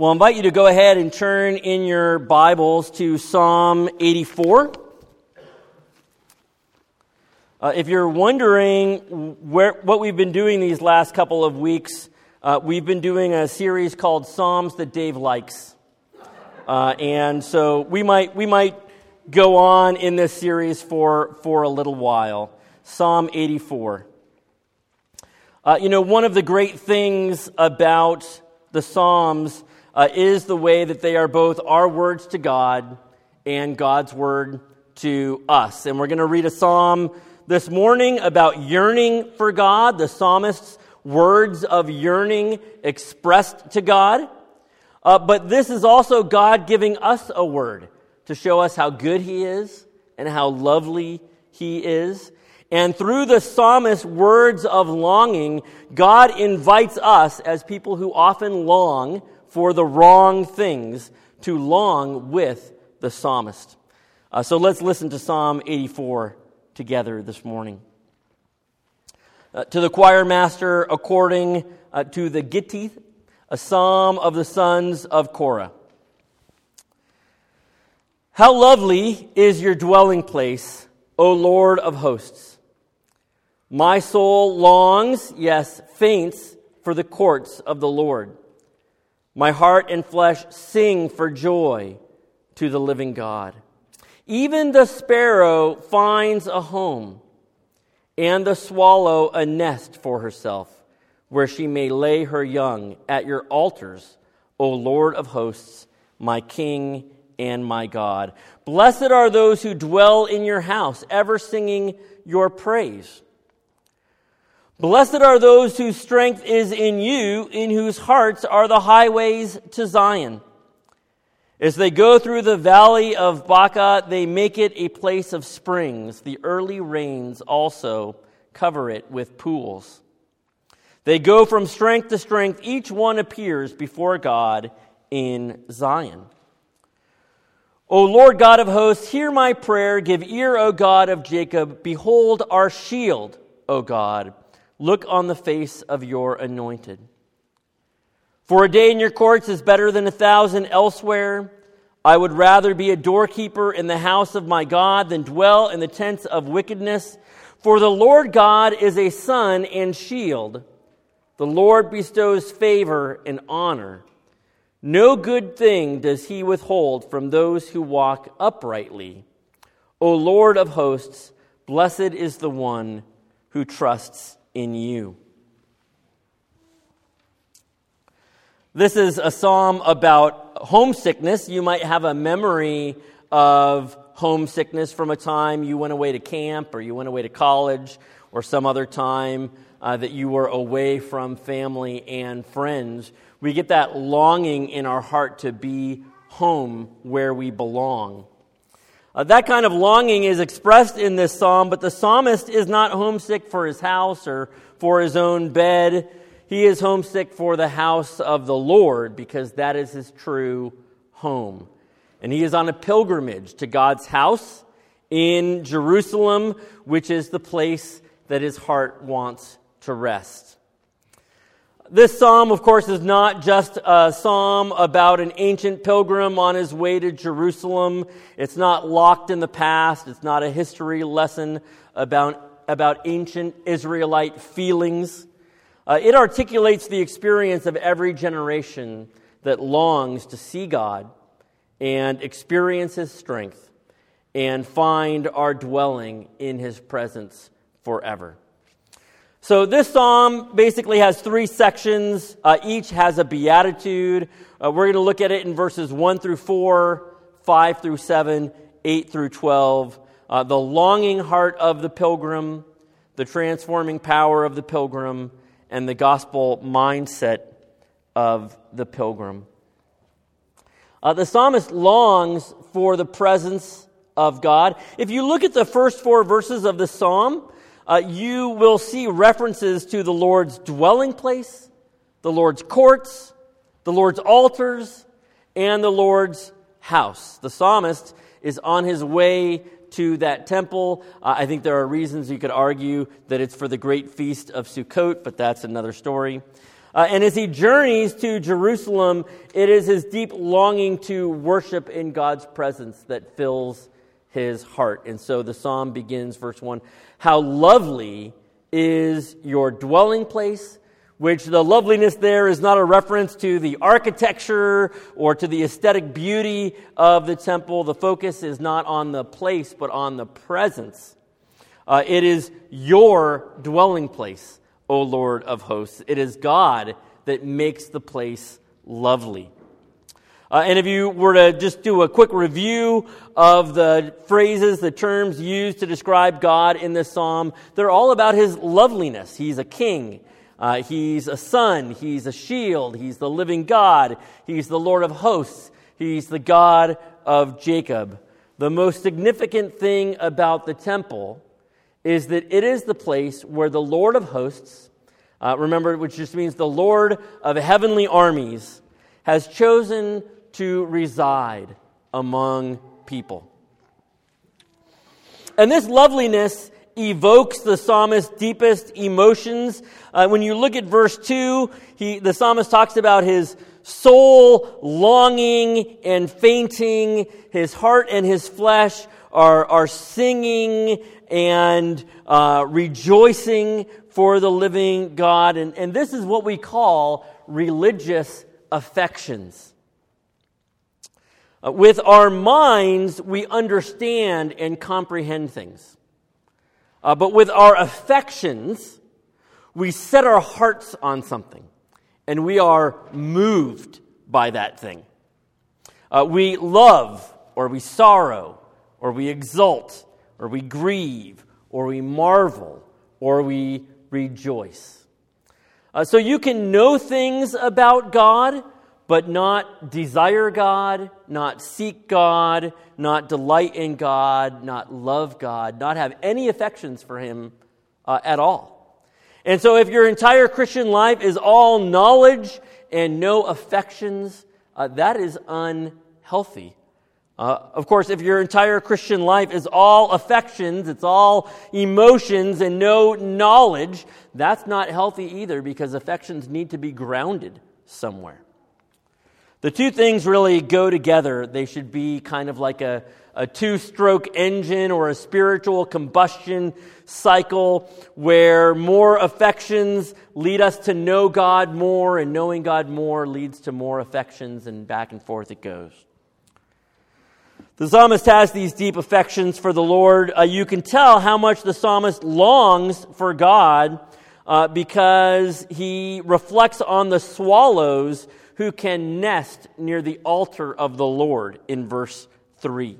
Well, I invite you to go ahead and turn in your Bibles to Psalm 84. Uh, if you're wondering where, what we've been doing these last couple of weeks, uh, we've been doing a series called Psalms that Dave likes. Uh, and so we might, we might go on in this series for, for a little while. Psalm 84. Uh, you know, one of the great things about the Psalms uh, is the way that they are both our words to God and God's word to us. And we're going to read a psalm this morning about yearning for God, the psalmist's words of yearning expressed to God. Uh, but this is also God giving us a word to show us how good He is and how lovely He is. And through the psalmist's words of longing, God invites us, as people who often long for the wrong things to long with the psalmist. Uh, so let's listen to Psalm 84 together this morning. Uh, to the choir master, according uh, to the Gittith, a psalm of the sons of Korah. How lovely is your dwelling place, O Lord of hosts! My soul longs, yes, faints for the courts of the Lord. My heart and flesh sing for joy to the living God. Even the sparrow finds a home, and the swallow a nest for herself, where she may lay her young at your altars, O Lord of hosts, my King and my God. Blessed are those who dwell in your house, ever singing your praise. Blessed are those whose strength is in you, in whose hearts are the highways to Zion. As they go through the valley of Baca, they make it a place of springs. The early rains also cover it with pools. They go from strength to strength. Each one appears before God in Zion. O Lord God of hosts, hear my prayer. Give ear, O God of Jacob. Behold our shield, O God. Look on the face of your anointed. For a day in your courts is better than a thousand elsewhere. I would rather be a doorkeeper in the house of my God than dwell in the tents of wickedness. For the Lord God is a sun and shield. The Lord bestows favor and honor. No good thing does he withhold from those who walk uprightly. O Lord of hosts, blessed is the one who trusts in you. This is a psalm about homesickness. You might have a memory of homesickness from a time you went away to camp or you went away to college or some other time uh, that you were away from family and friends. We get that longing in our heart to be home where we belong. Uh, that kind of longing is expressed in this psalm, but the psalmist is not homesick for his house or for his own bed. He is homesick for the house of the Lord because that is his true home. And he is on a pilgrimage to God's house in Jerusalem, which is the place that his heart wants to rest. This psalm, of course, is not just a psalm about an ancient pilgrim on his way to Jerusalem. It's not locked in the past. It's not a history lesson about, about ancient Israelite feelings. Uh, it articulates the experience of every generation that longs to see God and experience His strength and find our dwelling in His presence forever. So this psalm basically has three sections. Uh, each has a beatitude. Uh, we're going to look at it in verses 1 through 4, 5 through 7, 8 through 12. Uh, the longing heart of the pilgrim, the transforming power of the pilgrim, and the gospel mindset of the pilgrim. Uh, the psalmist longs for the presence of God. If you look at the first four verses of the psalm, uh, you will see references to the Lord's dwelling place, the Lord's courts, the Lord's altars, and the Lord's house. The psalmist is on his way to that temple. Uh, I think there are reasons you could argue that it's for the great feast of Sukkot, but that's another story. Uh, and as he journeys to Jerusalem, it is his deep longing to worship in God's presence that fills his heart. And so the psalm begins, verse 1 How lovely is your dwelling place, which the loveliness there is not a reference to the architecture or to the aesthetic beauty of the temple. The focus is not on the place, but on the presence. Uh, it is your dwelling place, O Lord of hosts. It is God that makes the place lovely. Uh, and if you were to just do a quick review of the phrases, the terms used to describe God in this psalm, they're all about his loveliness. He's a king. Uh, he's a sun. He's a shield. He's the living God. He's the Lord of hosts. He's the God of Jacob. The most significant thing about the temple is that it is the place where the Lord of hosts, uh, remember, which just means the Lord of heavenly armies, has chosen to reside among people. And this loveliness evokes the psalmist's deepest emotions. Uh, when you look at verse 2, he, the psalmist talks about his soul longing and fainting. His heart and his flesh are, are singing and uh, rejoicing for the living God. And, and this is what we call religious affections. Uh, with our minds, we understand and comprehend things. Uh, but with our affections, we set our hearts on something and we are moved by that thing. Uh, we love or we sorrow or we exult or we grieve or we marvel or we rejoice. Uh, so you can know things about God but not desire God, not seek God, not delight in God, not love God, not have any affections for Him uh, at all. And so, if your entire Christian life is all knowledge and no affections, uh, that is unhealthy. Uh, of course, if your entire Christian life is all affections, it's all emotions and no knowledge, that's not healthy either because affections need to be grounded somewhere. The two things really go together. They should be kind of like a, a two stroke engine or a spiritual combustion cycle where more affections lead us to know God more, and knowing God more leads to more affections, and back and forth it goes. The psalmist has these deep affections for the Lord. Uh, you can tell how much the psalmist longs for God uh, because he reflects on the swallows who can nest near the altar of the Lord in verse 3.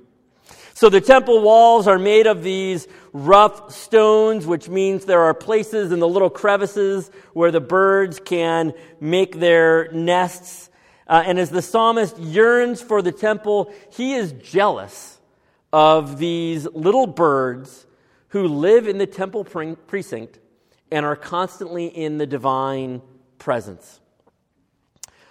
So the temple walls are made of these rough stones, which means there are places in the little crevices where the birds can make their nests. Uh, and as the psalmist yearns for the temple, he is jealous of these little birds who live in the temple precinct and are constantly in the divine presence.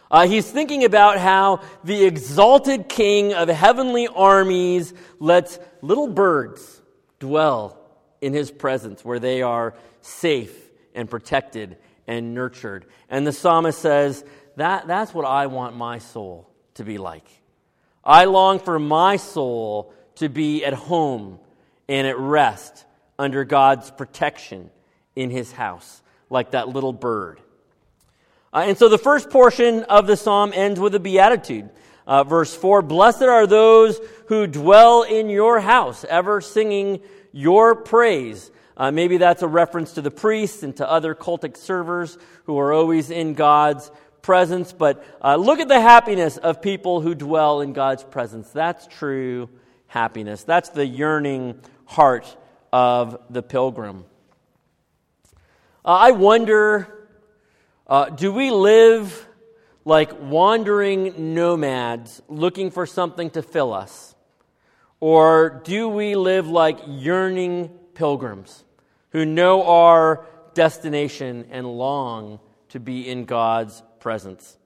Uh, he's thinking about how the exalted king of heavenly armies lets little birds dwell in his presence where they are safe and protected and nurtured. And the psalmist says, that, That's what I want my soul to be like. I long for my soul to be at home and at rest under God's protection in his house, like that little bird. Uh, and so the first portion of the psalm ends with a beatitude. Uh, verse 4 Blessed are those who dwell in your house, ever singing your praise. Uh, maybe that's a reference to the priests and to other cultic servers who are always in God's presence. But uh, look at the happiness of people who dwell in God's presence. That's true happiness. That's the yearning heart of the pilgrim. Uh, I wonder uh, do we live like wandering nomads looking for something to fill us? Or do we live like yearning pilgrims who know our destination and long to be in God's presence?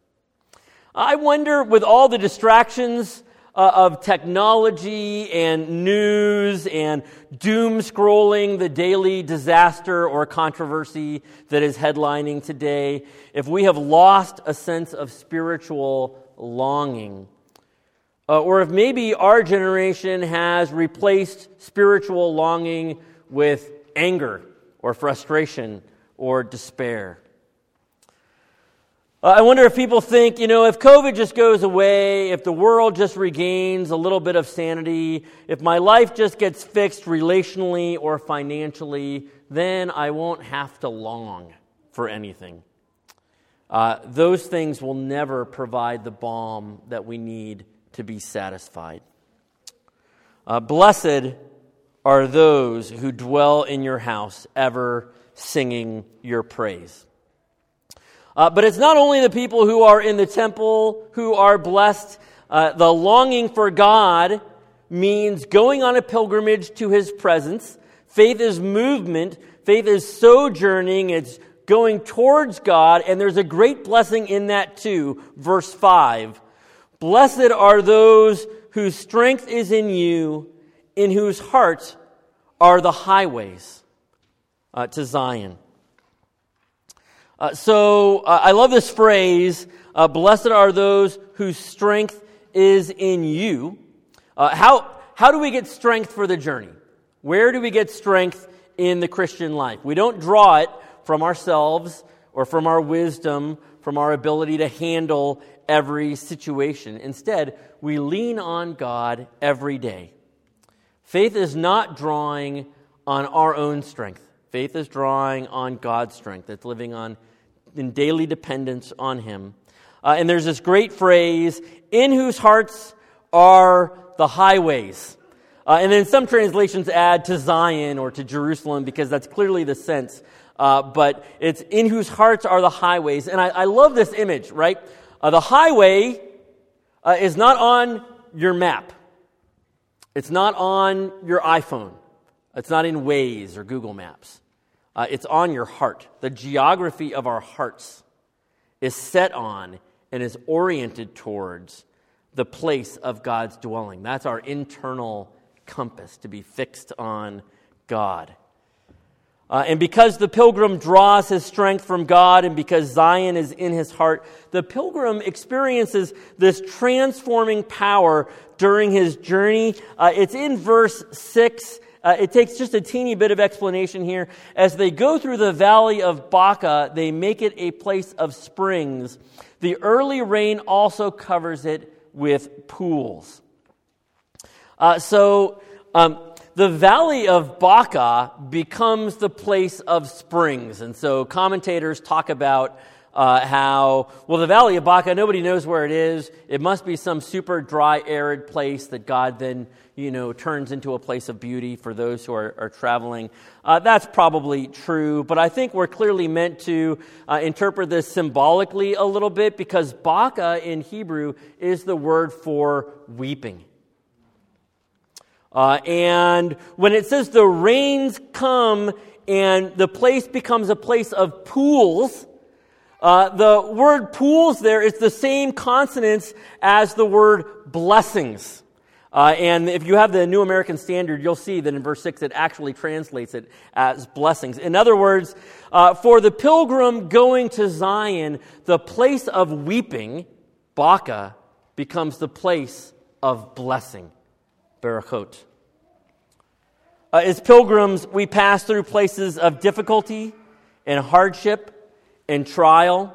I wonder, with all the distractions uh, of technology and news and doom scrolling the daily disaster or controversy that is headlining today, if we have lost a sense of spiritual longing, uh, or if maybe our generation has replaced spiritual longing with anger or frustration or despair. Uh, I wonder if people think, you know, if COVID just goes away, if the world just regains a little bit of sanity, if my life just gets fixed relationally or financially, then I won't have to long for anything. Uh, those things will never provide the balm that we need to be satisfied. Uh, blessed are those who dwell in your house, ever singing your praise. Uh, but it's not only the people who are in the temple who are blessed. Uh, the longing for God means going on a pilgrimage to his presence. Faith is movement. Faith is sojourning. It's going towards God. And there's a great blessing in that too. Verse 5. Blessed are those whose strength is in you, in whose hearts are the highways uh, to Zion. Uh, so uh, I love this phrase uh, blessed are those whose strength is in you. Uh, how, how do we get strength for the journey? Where do we get strength in the Christian life? We don't draw it from ourselves or from our wisdom, from our ability to handle every situation. Instead, we lean on God every day. Faith is not drawing on our own strength. Faith is drawing on God's strength. It's living on in daily dependence on Him. Uh, and there's this great phrase, in whose hearts are the highways. Uh, and then some translations add to Zion or to Jerusalem because that's clearly the sense. Uh, but it's in whose hearts are the highways. And I, I love this image, right? Uh, the highway uh, is not on your map, it's not on your iPhone, it's not in Waze or Google Maps. Uh, it's on your heart. The geography of our hearts is set on and is oriented towards the place of God's dwelling. That's our internal compass to be fixed on God. Uh, and because the pilgrim draws his strength from God and because Zion is in his heart, the pilgrim experiences this transforming power during his journey. Uh, it's in verse 6 uh, it takes just a teeny bit of explanation here. As they go through the valley of Baca, they make it a place of springs. The early rain also covers it with pools. Uh, so, um, the valley of Baca becomes the place of springs. And so commentators talk about uh, how, well, the Valley of Baca, nobody knows where it is. It must be some super dry, arid place that God then, you know, turns into a place of beauty for those who are, are traveling. Uh, that's probably true, but I think we're clearly meant to uh, interpret this symbolically a little bit because Baca in Hebrew is the word for weeping. Uh, and when it says the rains come and the place becomes a place of pools, uh, the word pools there is the same consonants as the word blessings. Uh, and if you have the New American Standard, you'll see that in verse 6 it actually translates it as blessings. In other words, uh, for the pilgrim going to Zion, the place of weeping, Baca, becomes the place of blessing, Berachot. Uh, as pilgrims, we pass through places of difficulty and hardship and trial.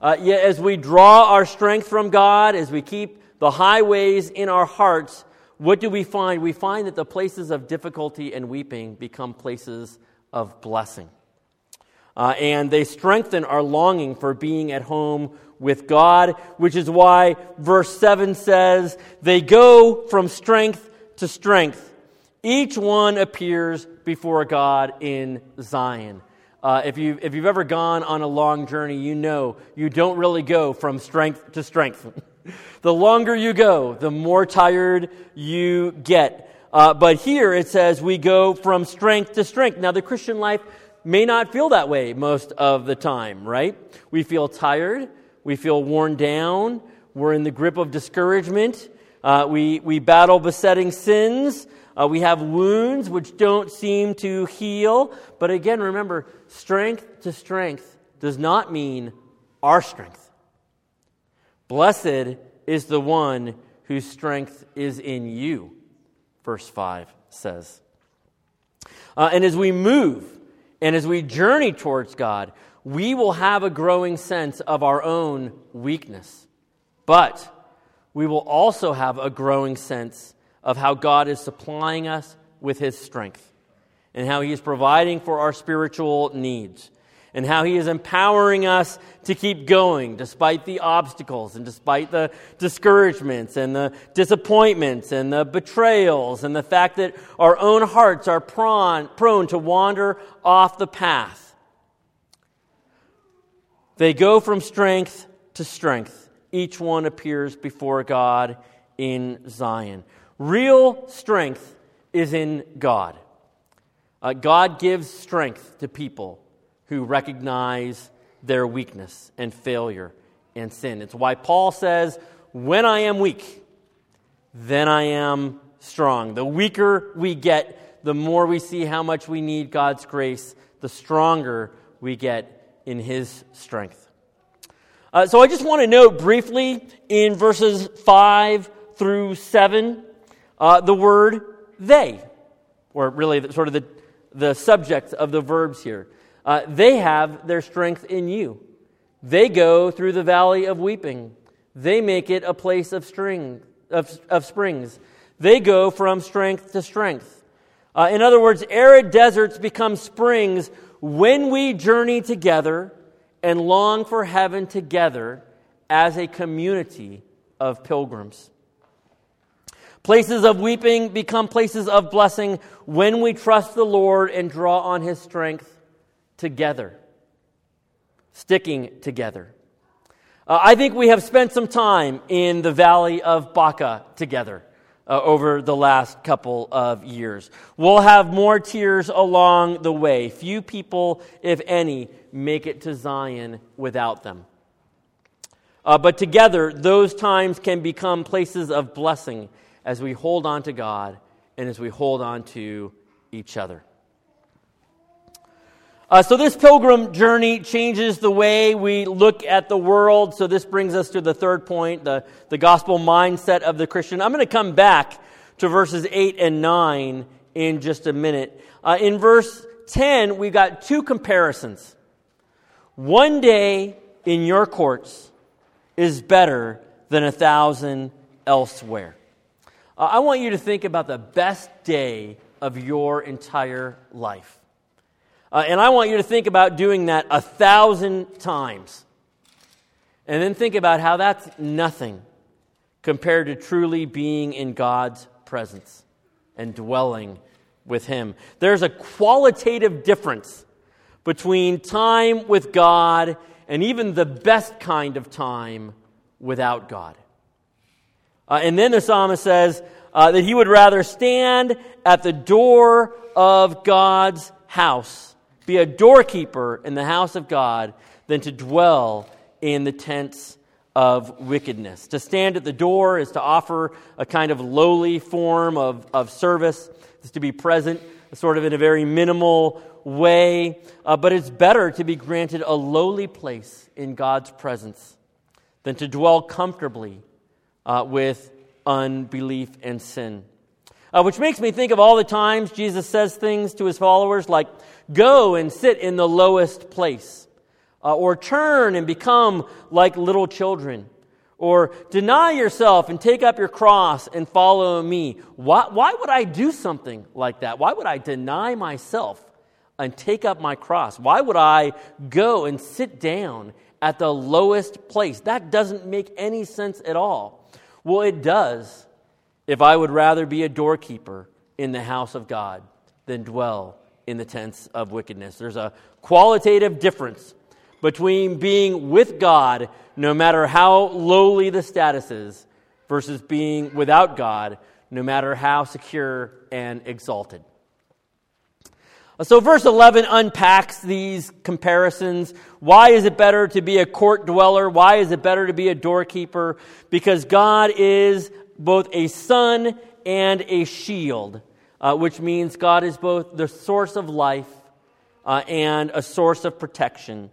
Uh, yet as we draw our strength from God, as we keep the highways in our hearts, what do we find? We find that the places of difficulty and weeping become places of blessing. Uh, and they strengthen our longing for being at home with God, which is why verse 7 says, They go from strength to strength. Each one appears before God in Zion. Uh, if, you, if you've ever gone on a long journey, you know you don't really go from strength to strength. the longer you go, the more tired you get. Uh, but here it says we go from strength to strength. Now, the Christian life may not feel that way most of the time, right? We feel tired, we feel worn down, we're in the grip of discouragement, Uh, we, we battle besetting sins. Uh, we have wounds which don't seem to heal. But again, remember, strength to strength does not mean our strength. Blessed is the one whose strength is in you, verse 5 says. Uh, and as we move and as we journey towards God, we will have a growing sense of our own weakness. But we will also have a growing sense of how God is supplying us with His strength and how He is providing for our spiritual needs and how He is empowering us to keep going despite the obstacles and despite the discouragements and the disappointments and the betrayals and the fact that our own hearts are prone, prone to wander off the path. They go from strength to strength. Each one appears before God in Zion. Real strength is in God. Uh, God gives strength to people who recognize their weakness and failure and sin. It's why Paul says, When I am weak, then I am strong. The weaker we get, the more we see how much we need God's grace, the stronger we get in His strength. Uh, so I just want to note briefly in verses 5 through 7 uh, the word they, or really sort of the, the subject of the verbs here. Uh, they have their strength in you. They go through the valley of weeping. They make it a place of, string, of, of springs. They go from strength to strength. Uh, in other words, arid deserts become springs when we journey together and long for heaven together as a community of pilgrims. Places of weeping become places of blessing when we trust the Lord and draw on his strength together, sticking together. Uh, I think we have spent some time in the valley of Baca together. Uh, over the last couple of years. We'll have more tears along the way. Few people, if any, make it to Zion without them. Uh, but together, those times can become places of blessing as we hold on to God and as we hold on to each other. Uh, so, this pilgrim journey changes the way we look at the world. So, this brings us to the third point the, the gospel mindset of the Christian. I'm going to come back to verses 8 and 9 in just a minute. Uh, in verse 10, we've got two comparisons. One day in your courts is better than a thousand elsewhere. Uh, I want you to think about the best day of your entire life. Uh, and I want you to think about doing that a thousand times. And then think about how that's nothing compared to truly being in God's presence and dwelling with Him. There's a qualitative difference between time with God and even the best kind of time without God. Uh, and then the psalmist says uh, that he would rather stand at the door of God's house be a doorkeeper in the house of God than to dwell in the tents of wickedness. To stand at the door is to offer a kind of lowly form of, of service, is to be present sort of in a very minimal way. Uh, but it's better to be granted a lowly place in God's presence than to dwell comfortably uh, with unbelief and sin. Uh, which makes me think of all the times Jesus says things to his followers like, Go and sit in the lowest place. Uh, or turn and become like little children. Or deny yourself and take up your cross and follow me. Why, why would I do something like that? Why would I deny myself and take up my cross? Why would I go and sit down at the lowest place? That doesn't make any sense at all. Well, it does if I would rather be a doorkeeper in the house of God than dwell in the tents of wickedness. There's a qualitative difference between being with God, no matter how lowly the status is, versus being without God, no matter how secure and exalted. So, verse 11 unpacks these comparisons. Why is it better to be a court dweller? Why is it better to be a doorkeeper? Because God is both a sun and a shield, uh, which means God is both the source of life uh, and a source of protection.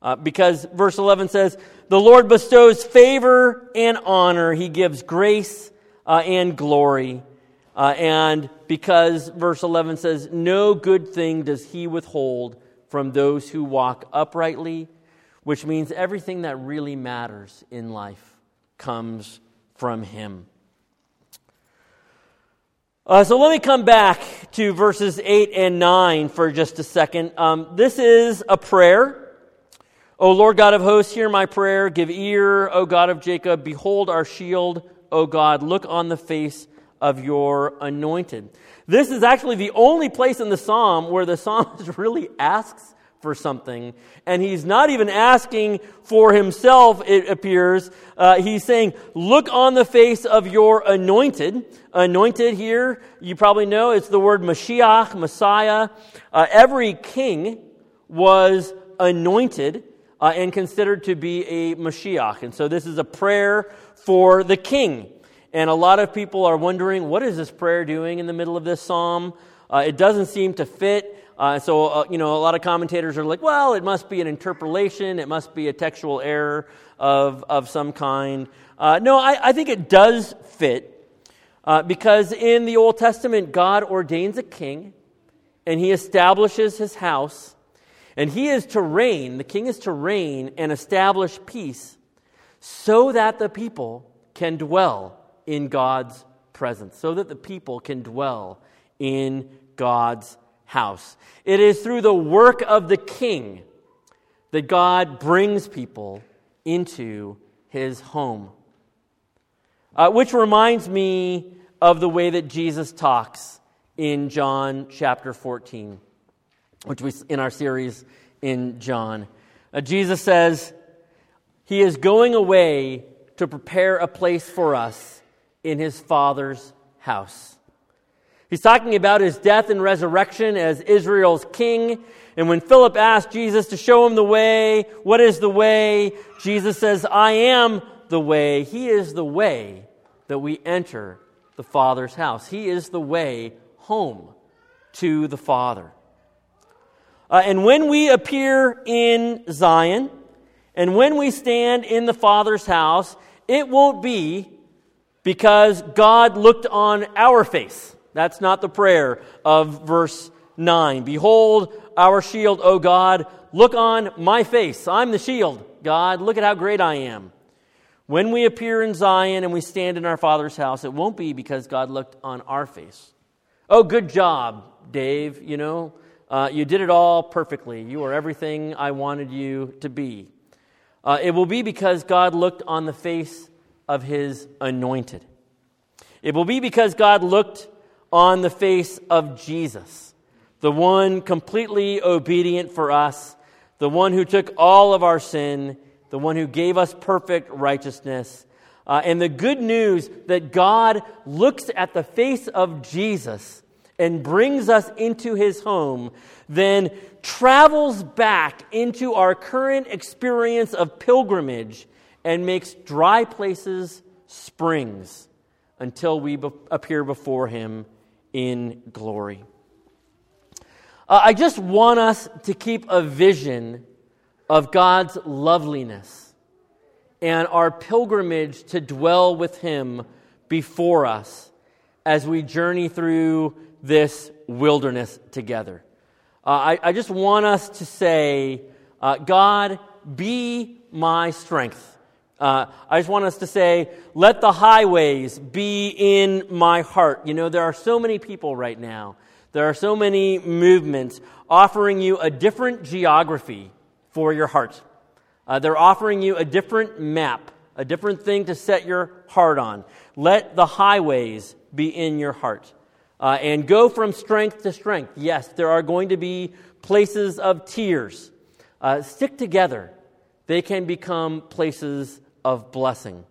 Uh, because verse 11 says, The Lord bestows favor and honor, He gives grace uh, and glory. Uh, and because verse 11 says, No good thing does He withhold from those who walk uprightly, which means everything that really matters in life comes from Him. Uh, so let me come back to verses 8 and 9 for just a second. Um, this is a prayer. O Lord God of hosts, hear my prayer. Give ear, O God of Jacob. Behold our shield, O God. Look on the face of your anointed. This is actually the only place in the psalm where the psalmist really asks for something. And he's not even asking for himself, it appears. Uh, he's saying, Look on the face of your anointed. Anointed here, you probably know, it's the word Mashiach, Messiah. Uh, every king was anointed uh, and considered to be a Mashiach. And so this is a prayer for the king. And a lot of people are wondering, what is this prayer doing in the middle of this psalm? Uh, it doesn't seem to fit. Uh, so, uh, you know, a lot of commentators are like, well, it must be an interpolation, it must be a textual error of, of some kind. Uh, no, I, I, think it does fit uh, because in the Old Testament, God ordains a king and he establishes his house, and he is to reign, the king is to reign and establish peace so that the people can dwell in God's presence, so that the people can dwell in God's house. It is through the work of the king that God brings people into his home. Uh, which reminds me of the way that Jesus talks in John chapter 14, which we in our series in John. Uh, Jesus says, He is going away to prepare a place for us in His Father's house. He's talking about his death and resurrection as Israel's king. And when Philip asked Jesus to show him the way, what is the way? Jesus says, I am the way. He is the way that we enter the Father's house. He is the way home to the Father. Uh, and when we appear in Zion, and when we stand in the Father's house, it won't be because God looked on our face. That's not the prayer of verse 9. Behold our shield, O God. Look on my face. I'm the shield. God, look at how great I am. When we appear in Zion and we stand in our Father's house, it won't be because God looked on our face. Oh, good job, Dave. You know, uh, you did it all perfectly. You are everything I wanted you to be. Uh, it will be because God looked on the face of his anointed. It will be because God looked on the face of Jesus, the one completely obedient for us, the one who took all of our sin, the one who gave us perfect righteousness. Uh, and the good news that God looks at the face of Jesus and brings us into his home, then travels back into our current experience of pilgrimage and makes dry places springs until we be- appear before him in glory. Uh, I just want us to keep a vision of God's loveliness and our pilgrimage to dwell with Him before us as we journey through this wilderness together. Uh, I, I, just want us to say, uh, God, be my strength. Uh, I just want us to say, let the highways be in my heart. You know, there are so many people right now, there are so many movements offering you a different geography for your heart. Uh, they're offering you a different map, a different thing to set your heart on. Let the highways be in your heart. Uh, and go from strength to strength. Yes, there are going to be places of tears. Uh, stick together. They can become places of blessing.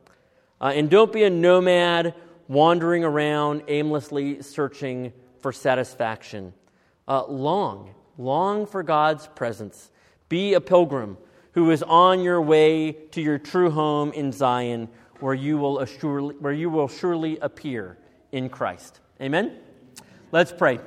Uh, and don't be a nomad wandering around aimlessly searching for satisfaction. Uh, long, long for God's presence. Be a pilgrim who is on your way to your true home in Zion, where you will, surely, where you will surely appear in Christ. Amen? Let's pray.